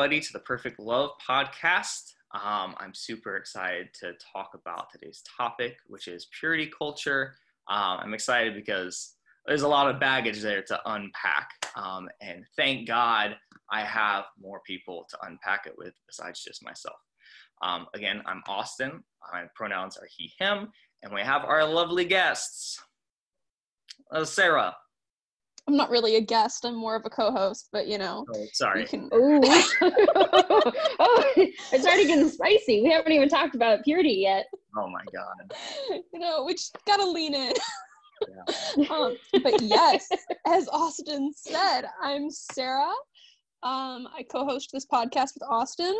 everybody to the Perfect Love podcast. Um, I'm super excited to talk about today's topic, which is purity culture. Um, I'm excited because there's a lot of baggage there to unpack. Um, and thank God I have more people to unpack it with besides just myself. Um, again, I'm Austin. My pronouns are he, him. And we have our lovely guests. Uh, Sara, I'm not really a guest. I'm more of a co-host, but you know. Oh, sorry. Can... oh, it's already getting spicy. We haven't even talked about purity yet. Oh my god. You know, we just gotta lean in. Yeah. um, but yes, as Austin said, I'm Sara. Um, I co-host this podcast with Austin.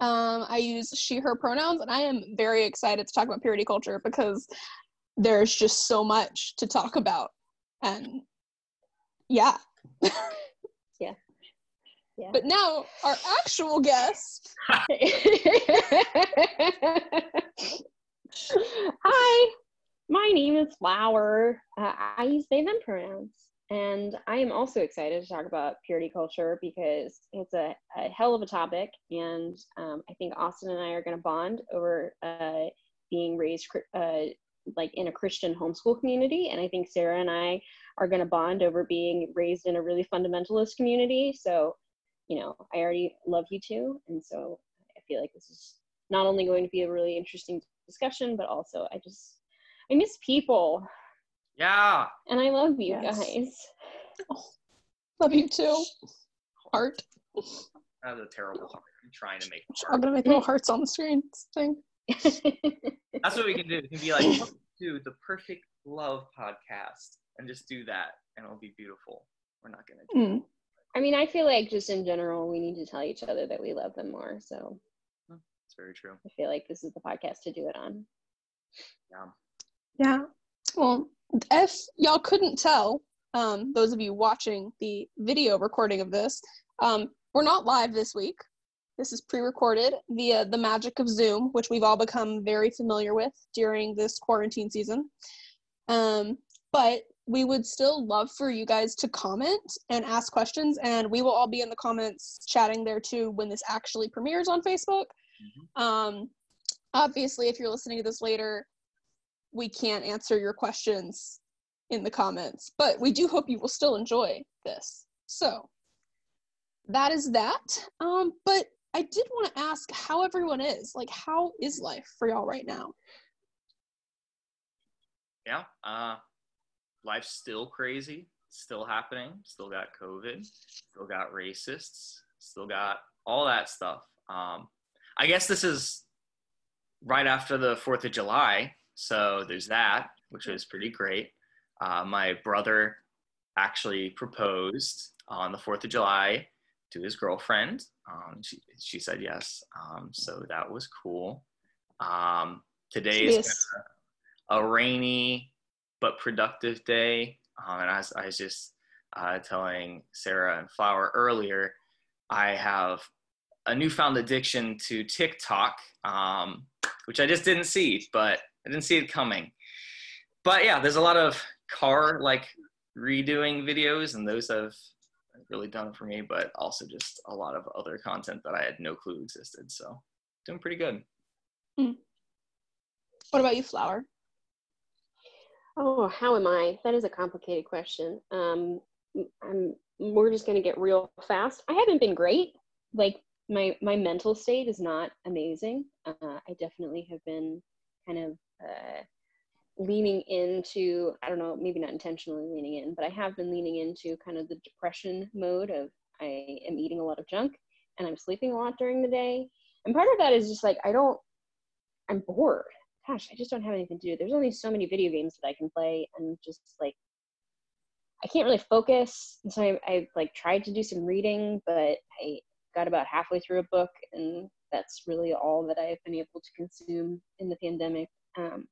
Um, I use she/her pronouns, and I am very excited to talk about purity culture because there's just so much to talk about, and yeah. yeah. Yeah. But now our actual guest. Hi, my name is Flower. Uh, I use they them pronouns, and I am also excited to talk about purity culture because it's a, a hell of a topic, and um, I think Austin and I are going to bond over uh, being raised uh, like in a Christian homeschool community, and I think Sara and I are going to bond over being raised in a really fundamentalist community. So, you know, I already love you too. And so I feel like this is not only going to be a really interesting discussion, but also I just, I miss people. Yeah. And I love you yes. guys. Oh, love you too. Heart. That was a terrible heart. I'm trying to make. I'm gonna make little hearts on the screen thing. That's what we can do. We can be like, do the perfect love podcast and just do that and it'll be beautiful. We're not gonna do mm. I mean, I feel like just in general, we need to tell each other that we love them more. So it's very true. I feel like this is the podcast to do it on. Yeah. Yeah. Well, if y'all couldn't tell, um, those of you watching the video recording of this, um, we're not live this week. This is pre-recorded via the magic of Zoom, which we've all become very familiar with during this quarantine season. Um, but we would still love for you guys to comment and ask questions and we will all be in the comments chatting there too when this actually premieres on facebook mm-hmm. um, obviously if you're listening to this later we can't answer your questions in the comments but we do hope you will still enjoy this so that is that um, but i did want to ask how everyone is like how is life for y'all right now yeah uh life's still crazy, still happening, still got COVID, still got racists, still got all that stuff. Um, I guess this is right after the 4th of July, so there's that, which was pretty great. Uh, my brother actually proposed on the 4th of July to his girlfriend. Um, she, she said yes, um, so that was cool. Um, today is yes. a rainy, but productive day. Um, and I was, I was just uh, telling Sara and Flower earlier, I have a newfound addiction to TikTok, um, which I just didn't see, but I didn't see it coming. But yeah, there's a lot of car like redoing videos, and those have really done it for me, but also just a lot of other content that I had no clue existed. So doing pretty good. Mm. What about you, Flower? Oh, how am I? That is a complicated question. Um, I'm. We're just gonna get real fast. I haven't been great. Like my my mental state is not amazing. Uh, I definitely have been kind of uh, leaning into. I don't know, maybe not intentionally leaning in, but I have been leaning into kind of the depression mode of I am eating a lot of junk and I'm sleeping a lot during the day. And part of that is just like I don't. I'm bored gosh, I just don't have anything to do. There's only so many video games that I can play, and just like I can't really focus. And so I, I like tried to do some reading, but I got about halfway through a book, and that's really all that I've been able to consume in the pandemic. Um,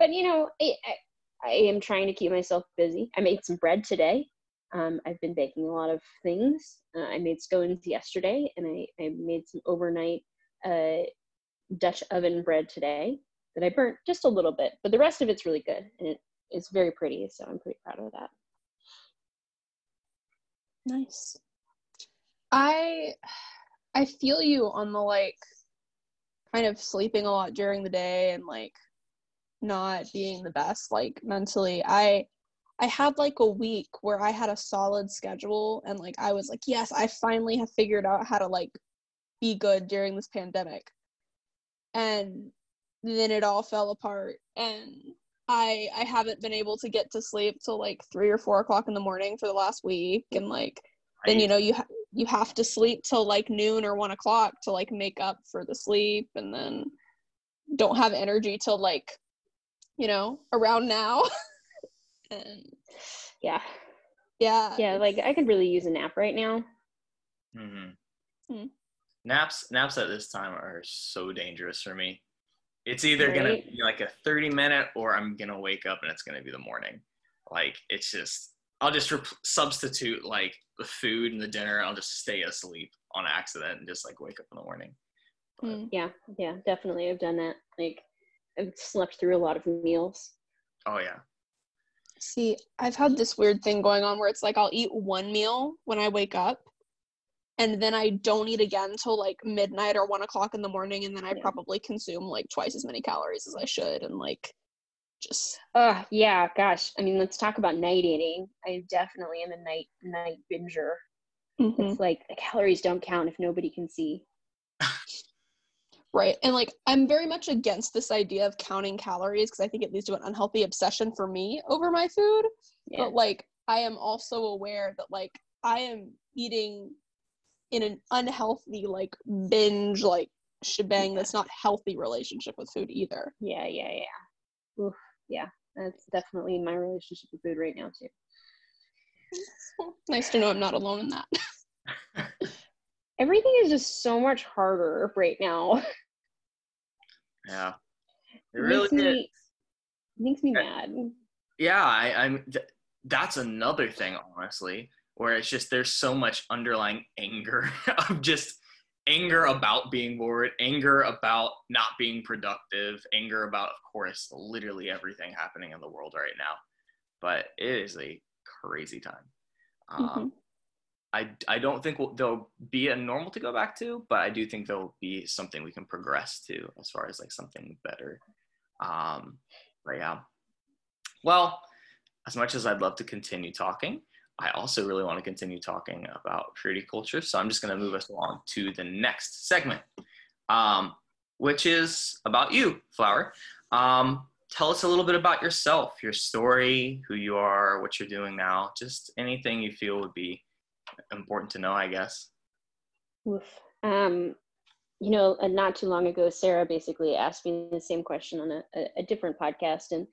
but you know, I, I, I, am trying to keep myself busy. I made some bread today. Um, I've been baking a lot of things. Uh, I made scones yesterday, and I, I made some overnight uh, Dutch oven bread today that I burnt just a little bit, but the rest of it's really good and it, it's very pretty. So I'm pretty proud of that. Nice. I I feel you on the like kind of sleeping a lot during the day and like not being the best like mentally. I I had like a week where I had a solid schedule and like I was like, yes, I finally have figured out how to like be good during this pandemic. And then it all fell apart and I I haven't been able to get to sleep till like three or four o'clock in the morning for the last week and like then you know you ha- you have to sleep till like noon or one o'clock to like make up for the sleep and then don't have energy till like you know around now and Yeah. yeah Yeah, like I could really use a nap right now. hmm Hmm. Naps naps at this time are so dangerous for me. It's either gonna be like a 30 minute or I'm gonna wake up and it's gonna be the morning. Like it's just I'll just rep- substitute like the food and the dinner. I'll just stay asleep on accident and just like wake up in the morning. But, Mm. Yeah, yeah, definitely. I've done that. Like I've slept through a lot of meals. Oh yeah. See, I've had this weird thing going on where it's like I'll eat one meal when I wake up, and then I don't eat again till like midnight or one o'clock in the morning, and then I Yeah. probably consume like twice as many calories as I should, and like just Uh yeah, gosh. I mean, let's talk about night eating. I definitely am a night night binger. Mhm. It's like the calories don't count if nobody can see. Right. And like I'm very much against this idea of counting calories because I think it leads to an unhealthy obsession for me over my food. Yeah. but like i am also aware that like i am eating in an unhealthy like binge like shebang that's not healthy relationship with food either Yeah, yeah, yeah. Oof, yeah. That's definitely my relationship with food right now too. nice to know i'm not alone in that Everything is just so much harder right now. Yeah. It It really makes me makes me Yeah. mad. yeah I, i'm th- that's another thing honestly where it's just there's so much underlying anger of just anger about being bored anger about not being productive anger about of course literally everything happening in the world right now but it is a crazy time um, I, I don't think we'll, there'll be a normal to go back to, but I do think there'll be something we can progress to as far as like something better. Um, but yeah. Well, as much as I'd love to continue talking, I also really want to continue talking about purity culture. So I'm just going to move us along to the next segment, um, which is about you, Flower. Um, tell us a little bit about yourself, your story, who you are, what you're doing now, just anything you feel would be important to know, I guess. Oof. Um, you know, uh, not too long ago, Sara basically asked me the same question on a, a, different podcast, and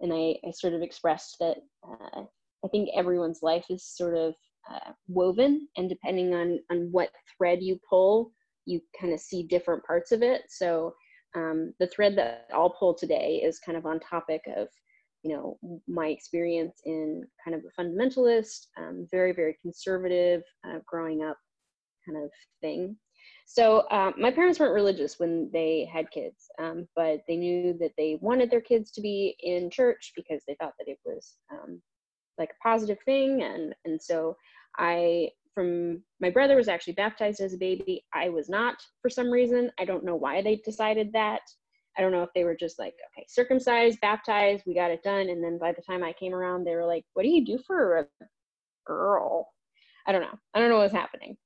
and I, I sort of expressed that uh, I think everyone's life is sort of uh, woven, and depending on on what thread you pull, you kind of see different parts of it. So um, the thread that I'll pull today is kind of on topic of you know my experience in kind of a fundamentalist, um, very very conservative uh, growing up kind of thing. So um, my parents weren't religious when they had kids, um, but they knew that they wanted their kids to be in church because they thought that it was um, like a positive thing, and and so I from my brother was actually baptized as a baby. I was not for some reason. I don't know why they decided that. I don't know if they were just like, okay, circumcised, baptized, we got it done. And then by the time I came around, they were like, what do you do for a girl? I don't know. I don't know what was happening.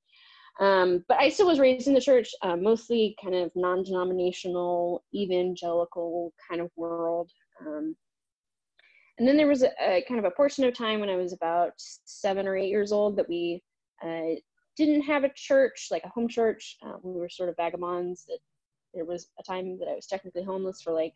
Um, but I still was raised in the church, uh, mostly kind of non denominational, evangelical kind of world. Um, and then there was a, a, kind of a portion of time when I was about seven or eight years old that we uh, didn't have a church, like a home church. Uh, we were sort of vagabonds. That there was a time that I was technically homeless for like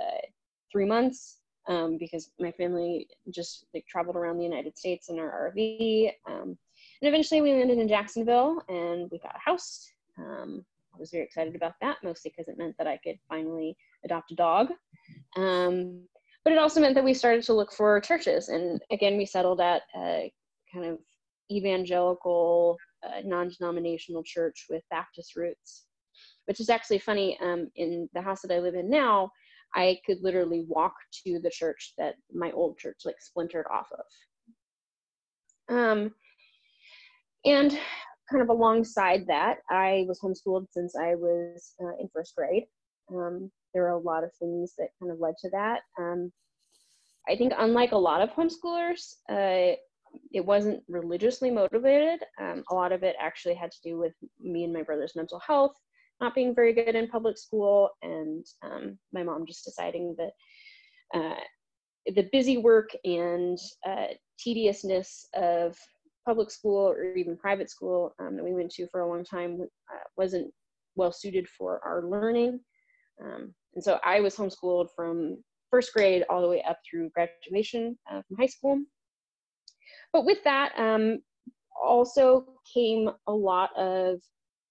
uh, three months um, because my family just like traveled around the United States in our RV. Um, and eventually we landed in Jacksonville and we got a house. Um, I was very excited about that, mostly because it meant that I could finally adopt a dog. Um, but it also meant that we started to look for churches. And again, we settled at a kind of evangelical, uh, non denominational church with Baptist roots, which is actually funny. Um, in the house that I live in now, I could literally walk to the church that my old church like splintered off of. Um, and kind of alongside that, I was homeschooled since I was uh, in first grade. Um, there are a lot of things that kind of led to that. Um, I think, unlike a lot of homeschoolers, uh, it wasn't religiously motivated. Um, a lot of it actually had to do with me and my brother's mental health, not being very good in public school, and um, my mom just deciding that uh, the busy work and uh, tediousness of public school or even private school um, that we went to for a long time uh, wasn't well suited for our learning. Um, and so I was homeschooled from first grade all the way up through graduation uh, from high school. But with that um, also came a lot of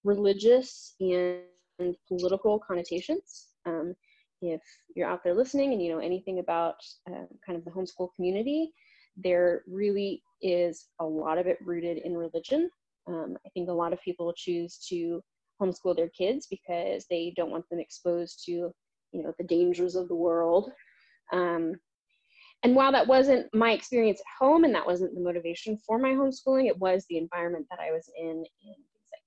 religious and political connotations. Um, if you're out there listening and you know anything about uh, kind of the homeschool community, there really is a lot of it rooted in religion. Um, I think a lot of people choose to homeschool their kids because they don't want them exposed to, you know, the dangers of the world. Um, and while that wasn't my experience at home and that wasn't the motivation for my homeschooling, it was the environment that I was in in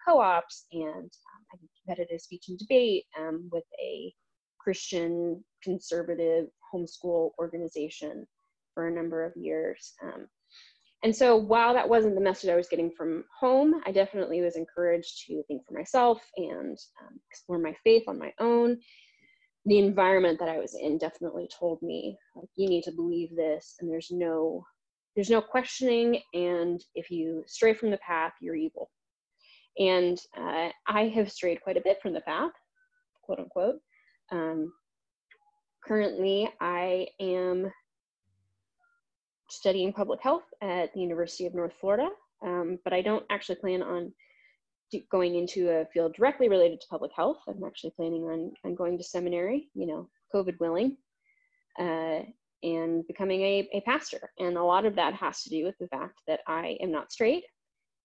co-ops and um, competitive speech and debate um, with a Christian conservative homeschool organization for a number of years. Um, and so while that wasn't the message I was getting from home, I definitely was encouraged to think for myself and um, explore my faith on my own. The environment that I was in definitely told me, like, you need to believe this, and there's no, there's no questioning. And if you stray from the path, you're evil. And uh, I have strayed quite a bit from the path, quote unquote. Um, currently, I am studying public health at the University of North Florida, um, but I don't actually plan on going into a field directly related to public health. I'm actually planning on, on going to seminary, you know, COVID willing, uh, and becoming a, a pastor. And a lot of that has to do with the fact that I am not straight.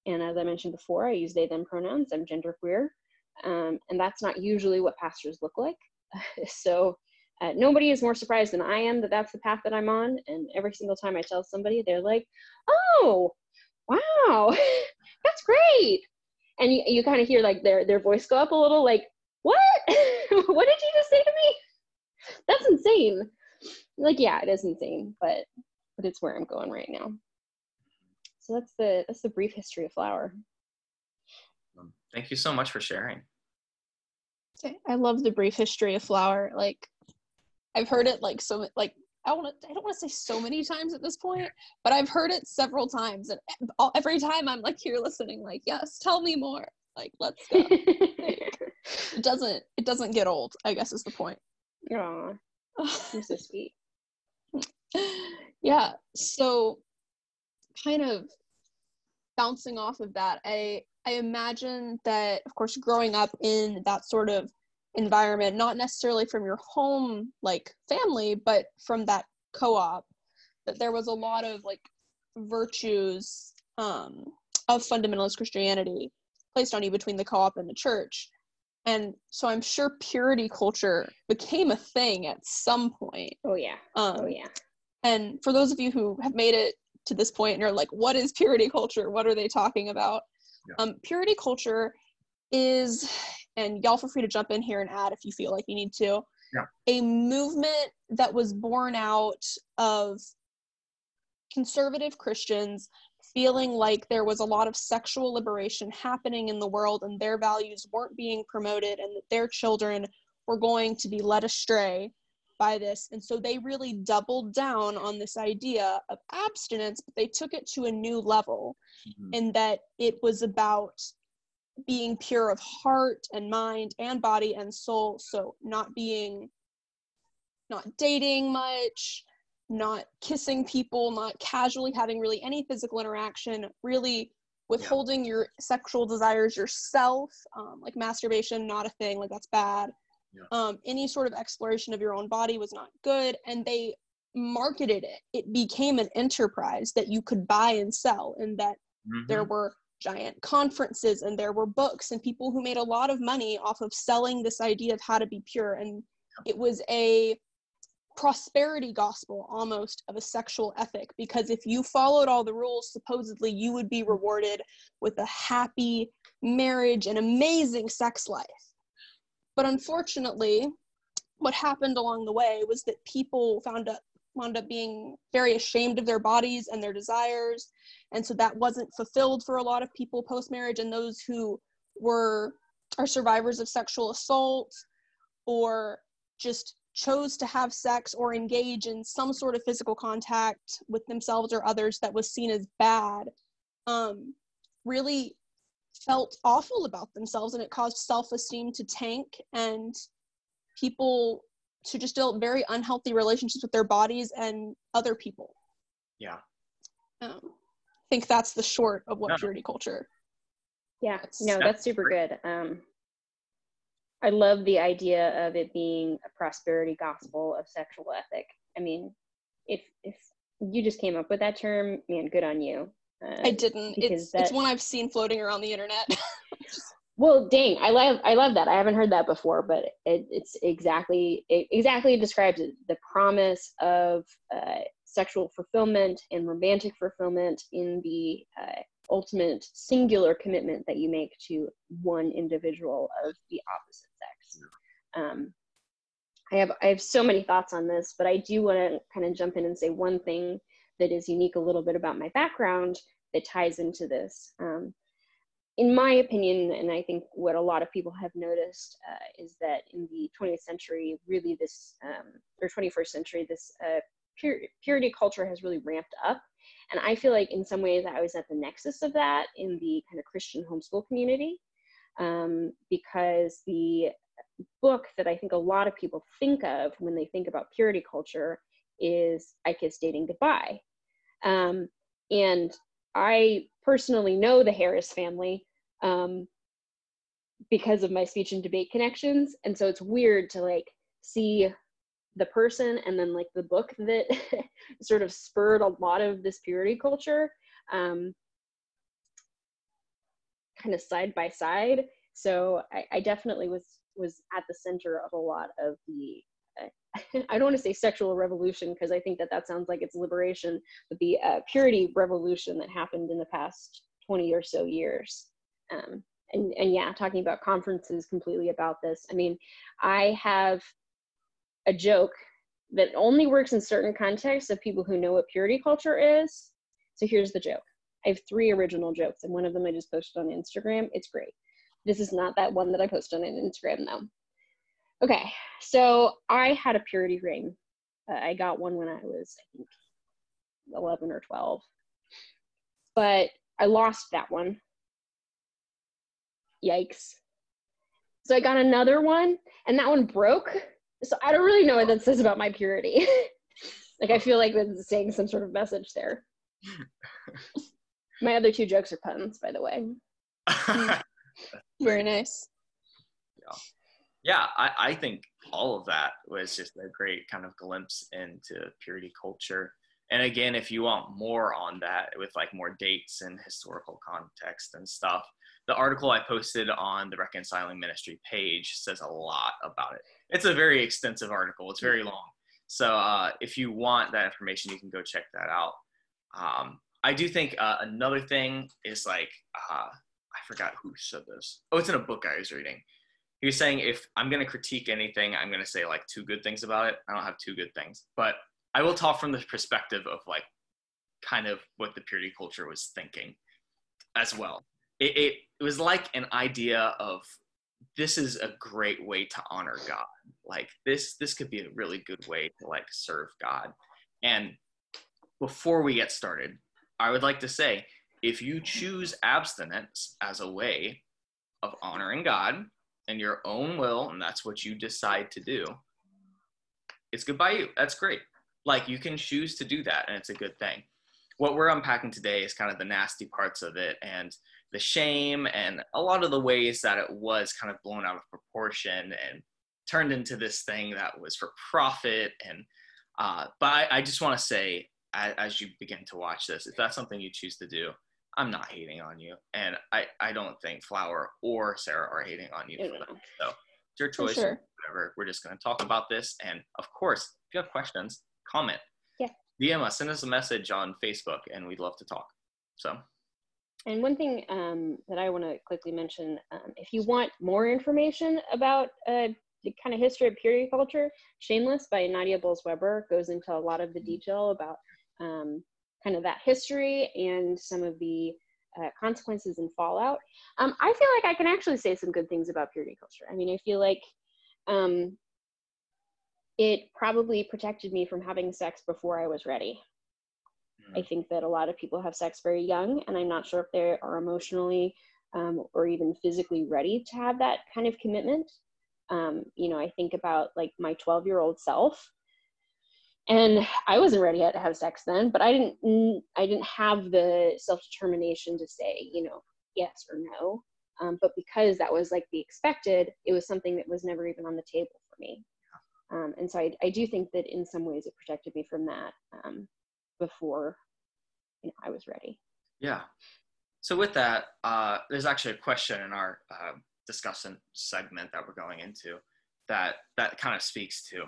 And as I mentioned before, I use they, them pronouns. I'm genderqueer. Um, and that's not usually what pastors look like. so uh, nobody is more surprised than I am that that's the path that I'm on. And every single time I tell somebody, they're like, oh, wow, that's great. And you, you kind of hear like their, their voice go up a little like, what? what did you just say to me? That's insane. Like, yeah, it is insane, but but it's where I'm going right now. So that's the that's the brief history of flower. Um, thank you so much for sharing. I love the brief history of flower. Like I've heard it like so like I want to I don't want to say so many times at this point, but I've heard it several times and every time I'm like here listening like yes, tell me more. Like let's go. it doesn't it doesn't get old, I guess is the point. Aw. You're so sweet. yeah, so kind of bouncing off of that, I I imagine that of course growing up in that sort of environment not necessarily from your home like family but from that co-op that there was a lot of like virtues um, of fundamentalist christianity placed on you between the co-op and the church. And so i'm sure purity culture became a thing at some point. Oh yeah. Um, oh yeah. and for those of you who have made it to this point and are like what is purity culture what are they talking about yeah. um, purity culture is and y'all feel free to jump in here and add if you feel like you need to. Yeah. A movement that was born out of conservative Christians feeling like there was a lot of sexual liberation happening in the world and their values weren't being promoted and that their children were going to be led astray by this. And so they really doubled down on this idea of abstinence, but they took it to a new level mm-hmm. in that it was about being pure of heart and mind and body and soul so not being not dating much not kissing people not casually having really any physical interaction really withholding yeah. your sexual desires yourself um, like masturbation not a thing like that's bad yeah. um, any sort of exploration of your own body was not good and they marketed it. It became an enterprise that you could buy and sell and that mm-hmm. there were giant conferences and there were books and people who made a lot of money off of selling this idea of how to be pure. And it was a prosperity gospel almost of a sexual ethic because if you followed all the rules supposedly you would be rewarded with a happy marriage and amazing sex life but unfortunately what happened along the way was that people found up wound up being very ashamed of their bodies and their desires. And so that wasn't fulfilled for a lot of people post marriage and those who were are survivors of sexual assault or just chose to have sex or engage in some sort of physical contact with themselves or others that was seen as bad um, really felt awful about themselves and it caused self-esteem to tank and people to just build very unhealthy relationships with their bodies and other people Yeah. um, i think that's the short of what Yeah. purity culture Yeah, That's- no, That's that's super good. Um, I love the idea of it being a prosperity gospel of sexual ethic. I mean, if if you just came up with that term, man, good on you. Uh, i didn't because it's it's one i've seen floating around the internet Well, dang, I love I love that. I haven't heard that before, but it, it's exactly it exactly describes it, the promise of uh, sexual fulfillment and romantic fulfillment in the uh, ultimate singular commitment that you make to one individual of the opposite sex. Um, I have I have so many thoughts on this, but I do want to kind of jump in and say one thing that is unique a little bit about my background that ties into this. Um, in my opinion, and I think what a lot of people have noticed uh, is that in the 20th century, really this, um, or 21st century, this uh, pur- purity culture has really ramped up. And I feel like in some ways I was at the nexus of that in the kind of Christian homeschool community um, because the book that I think a lot of people think of when they think about purity culture is I Kiss Dating Goodbye. Um, and I personally know the Harris family um, because of my speech and debate connections. And so it's weird to like see the person and then like the book that sort of spurred a lot of this purity culture um, kind of side by side. So I, I definitely was was at the center of a lot of the I don't want to say sexual revolution because I think that that sounds like it's liberation, but the uh, purity revolution that happened in the past 20 or so years. Um, and, and yeah, talking about conferences completely about this. I mean, I have a joke that only works in certain contexts of people who know what purity culture is. So here's the joke. I have three original jokes, and one of them I just posted on Instagram. It's great. This is not that one that I posted on Instagram, though. Okay, so I had a purity ring. Uh, I got one when I was, I think, 11 or 12. But I lost that one. Yikes. So I got another one, and that one broke. So I don't really know what that says about my purity. like, I feel like it's saying some sort of message there. my other two jokes are puns, by the way. very nice yeah, I, I think all of that was just a great kind of glimpse into purity culture. And again, if you want more on that with like more dates and historical context and stuff, the article I posted on the Reconciling Ministry page says a lot about it. It's a very extensive article, it's very long. So uh, if you want that information, you can go check that out. Um, I do think uh, another thing is like, uh, I forgot who said this. Oh, it's in a book I was reading he was saying if I'm going to critique anything, I'm going to say like two good things about it. I don't have two good things, but I will talk from the perspective of like kind of what the purity culture was thinking as well. It, it, it was like an idea of this is a great way to honor God. Like this, this could be a really good way to like serve God. And before we get started, I would like to say if you choose abstinence as a way of honoring God, and your own will, and that's what you decide to do, it's good by you. That's great. Like you can choose to do that, and it's a good thing. What we're unpacking today is kind of the nasty parts of it and the shame and a lot of the ways that it was kind of blown out of proportion and turned into this thing that was for profit. And uh, but I, I just want to say, as, as you begin to watch this, if that's something you choose to do, I'm not hating on you, and I I don't think Flower or Sara are hating on you for that. So it's your choice. sure. Whatever. We're just going to talk about this, and of course, if you have questions, comment. Yeah. DM us, send us a message on Facebook, and we'd love to talk. So. And one thing um, that I want to quickly mention, um, if you want more information about uh, the kind of history of purity culture, Shameless by Nadia Bolz-Weber goes into a lot of the detail about um, kind of that history and some of the uh, consequences and fallout. Um, I feel like I can actually say some good things about purity culture. I mean, I feel like um, it probably protected me from having sex before I was ready. I think that a lot of people have sex very young, and I'm not sure if they are emotionally um, or even physically ready to have that kind of commitment. Um, you know, I think about like my 12 year old self, and I wasn't ready yet to have sex then, but I didn't, I didn't have the self determination to say, you know, yes or no. Um, but because that was like the expected, it was something that was never even on the table for me. Um, and so I, I do think that in some ways it protected me from that um, before you know, I was ready. Yeah. So with that, uh, there's actually a question in our uh, discussion segment that we're going into that that kind of speaks to.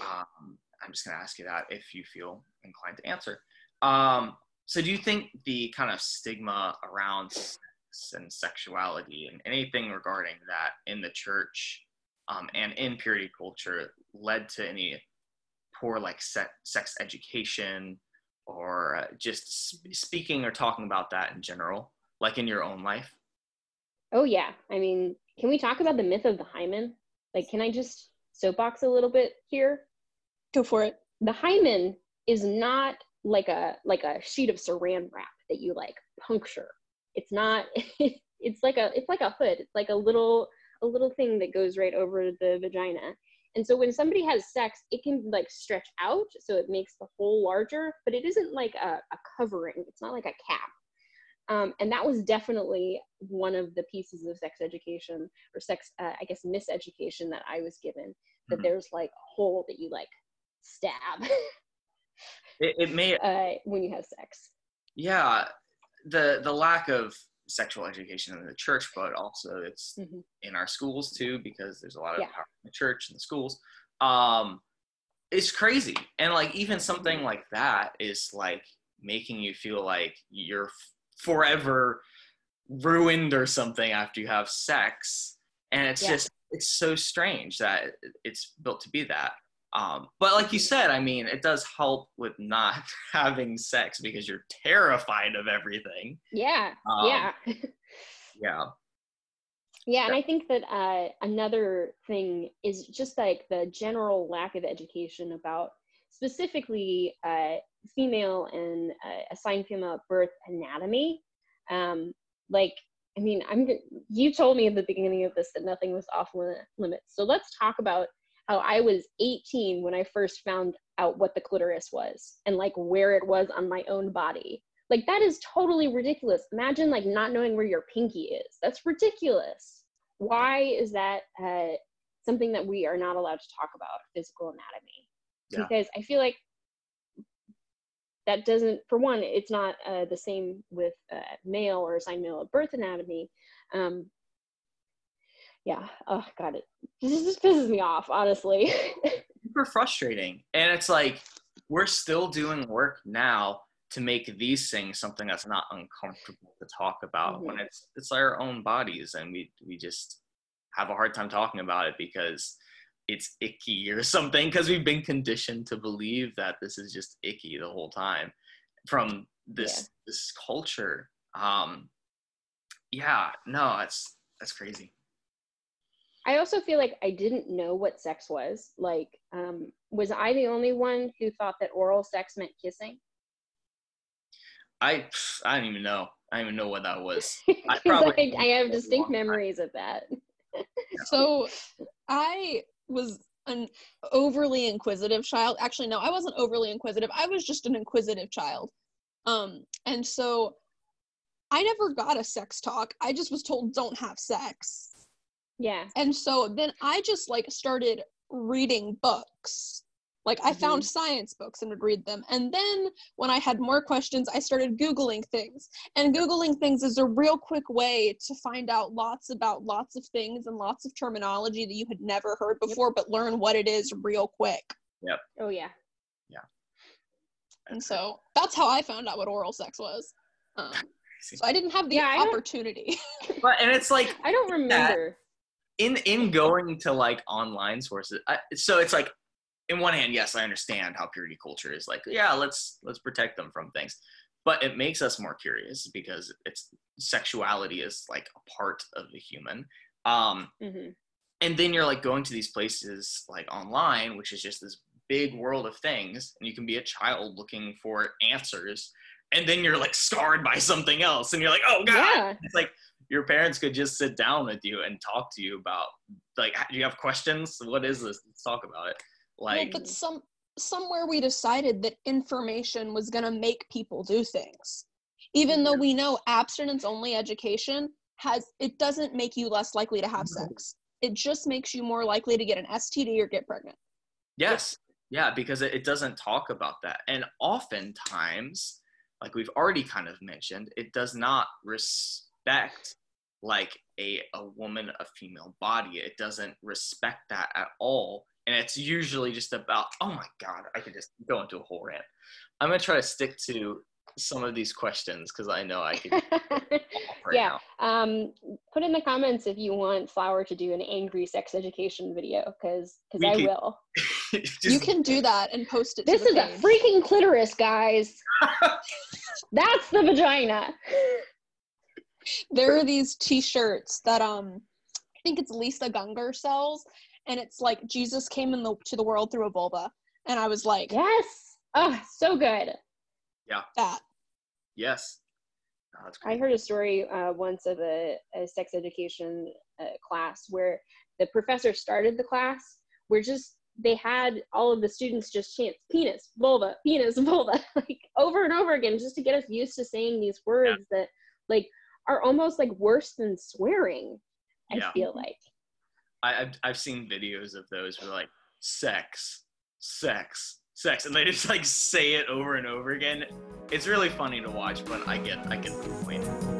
Um, I'm just going to ask you that if you feel inclined to answer. Um, so do you think the kind of stigma around sex and sexuality and anything regarding that in the church um, and in purity culture led to any poor like sex education or uh, just sp- speaking or talking about that in general, like in your own life? Oh, yeah. I mean, can we talk about the myth of the hymen? Like, can I just soapbox a little bit here? Go for it. The hymen is not like a like a sheet of saran wrap that you like puncture. It's not. it's like a it's like a hood. It's like a little a little thing that goes right over the vagina and so when somebody has sex, it can like stretch out, so it makes the hole larger, but it isn't like a, a covering. It's not like a cap. Um, and that was definitely one of the pieces of sex education or sex, uh, I guess, miseducation that I was given. That mm-hmm. there's like a hole that you like stab. it, it may uh, when you have sex. Yeah, the the lack of sexual education in the church, but also it's mm-hmm. in our schools too, because there's a lot of yeah. power in the church and the schools. Um, it's crazy. And like even something like that is like making you feel like you're forever ruined or something after you have sex. And it's yeah. just, it's so strange that it's built to be that. Um, but like you said, I mean, it does help with not having sex because you're terrified of everything. Yeah. Um, yeah. yeah. Yeah, and I think that uh, another thing is just like the general lack of education about specifically uh, female and uh, assigned female birth anatomy. Um, like, I mean, I'm you told me at the beginning of this that nothing was off limits. So let's talk about how I was 18 when I first found out what the clitoris was and like where it was on my own body. Like that is totally ridiculous. Imagine like not knowing where your pinky is. That's ridiculous. Why is that uh, something that we are not allowed to talk about physical anatomy? Yeah. Because I feel like that doesn't, for one, it's not uh, the same with uh, male or assigned male birth anatomy. Um, yeah. Oh god. It this just pisses me off honestly. Super frustrating. And it's like we're still doing work now to make these things something that's not uncomfortable to talk about mm-hmm. when it's it's our own bodies and we we just have a hard time talking about it because it's icky or something because we've been conditioned to believe that this is just icky the whole time from this yeah. this culture. Um yeah no it's that's crazy I also feel like I didn't know what sex was. Like, um, was I the only one who thought that oral sex meant kissing? I I don't even know. I don't even know what that was. I, probably I, I have distinct memories of that. so I was an overly inquisitive child. Actually, no, I wasn't overly inquisitive. I was just an inquisitive child. Um, and so I never got a sex talk. I just was told don't have sex. Yeah. And so then I just like started reading books. Like I mm-hmm. found science books and would read them. And then when I had more questions, I started Googling things. And Googling things is a real quick way to find out lots about lots of things and lots of terminology that you had never heard before, yep. but learn what it is real quick. Oh yeah. Yeah. And so that's how I found out what oral sex was. Um, so I didn't have the Yeah, opportunity. But and it's like I don't remember. In in going to like online sources I, so it's like in one hand yes i understand how purity culture is like yeah let's let's protect them from things. But it makes us more curious because it's sexuality is like a part of the human. Um hmm and then you're like going to these places like online which is just this big world of things and you can be a child looking for answers and then you're like scarred by something else and you're like oh god. Yeah. it's like your parents could just sit down with you and talk to you about like do you have questions? What is this? Let's talk about it. Well, like but some somewhere we decided that information was going to make people do things. Even though we know abstinence only education has it doesn't make you less likely to have sex. It just makes you more likely to get an STD or get pregnant. yes. Yeah because it, it doesn't talk about that. And oftentimes like we've already kind of mentioned it does not respect like a, a woman a female body it doesn't respect that at all and it's usually just about oh my god i could just go into a whole rant i'm going to try to stick to some of these questions because i know i could right Yeah. now. um, put in the comments if you want Flower to do an angry sex education video, because because I could- will. Just- you can do that and post it to This the is a freaking clitoris, guys. That's the vagina. There are these t-shirts that um I think it's Lisa Gungor sells and it's like Jesus came in the to the world through a vulva and I was like Yes. Oh, so good. Yeah. That yes Oh, that's I heard a story uh, once of a, a sex education uh, class where the professor started the class where just they had all of the students just chant penis, vulva, penis, vulva, like over and over again, just to get us used to saying these words that like are almost like worse than swearing. I Yeah. feel like. I, I've, I've seen videos of those where like sex, sex, sex, and they just like say it over and over again. It's really funny to watch, but I get I get the point.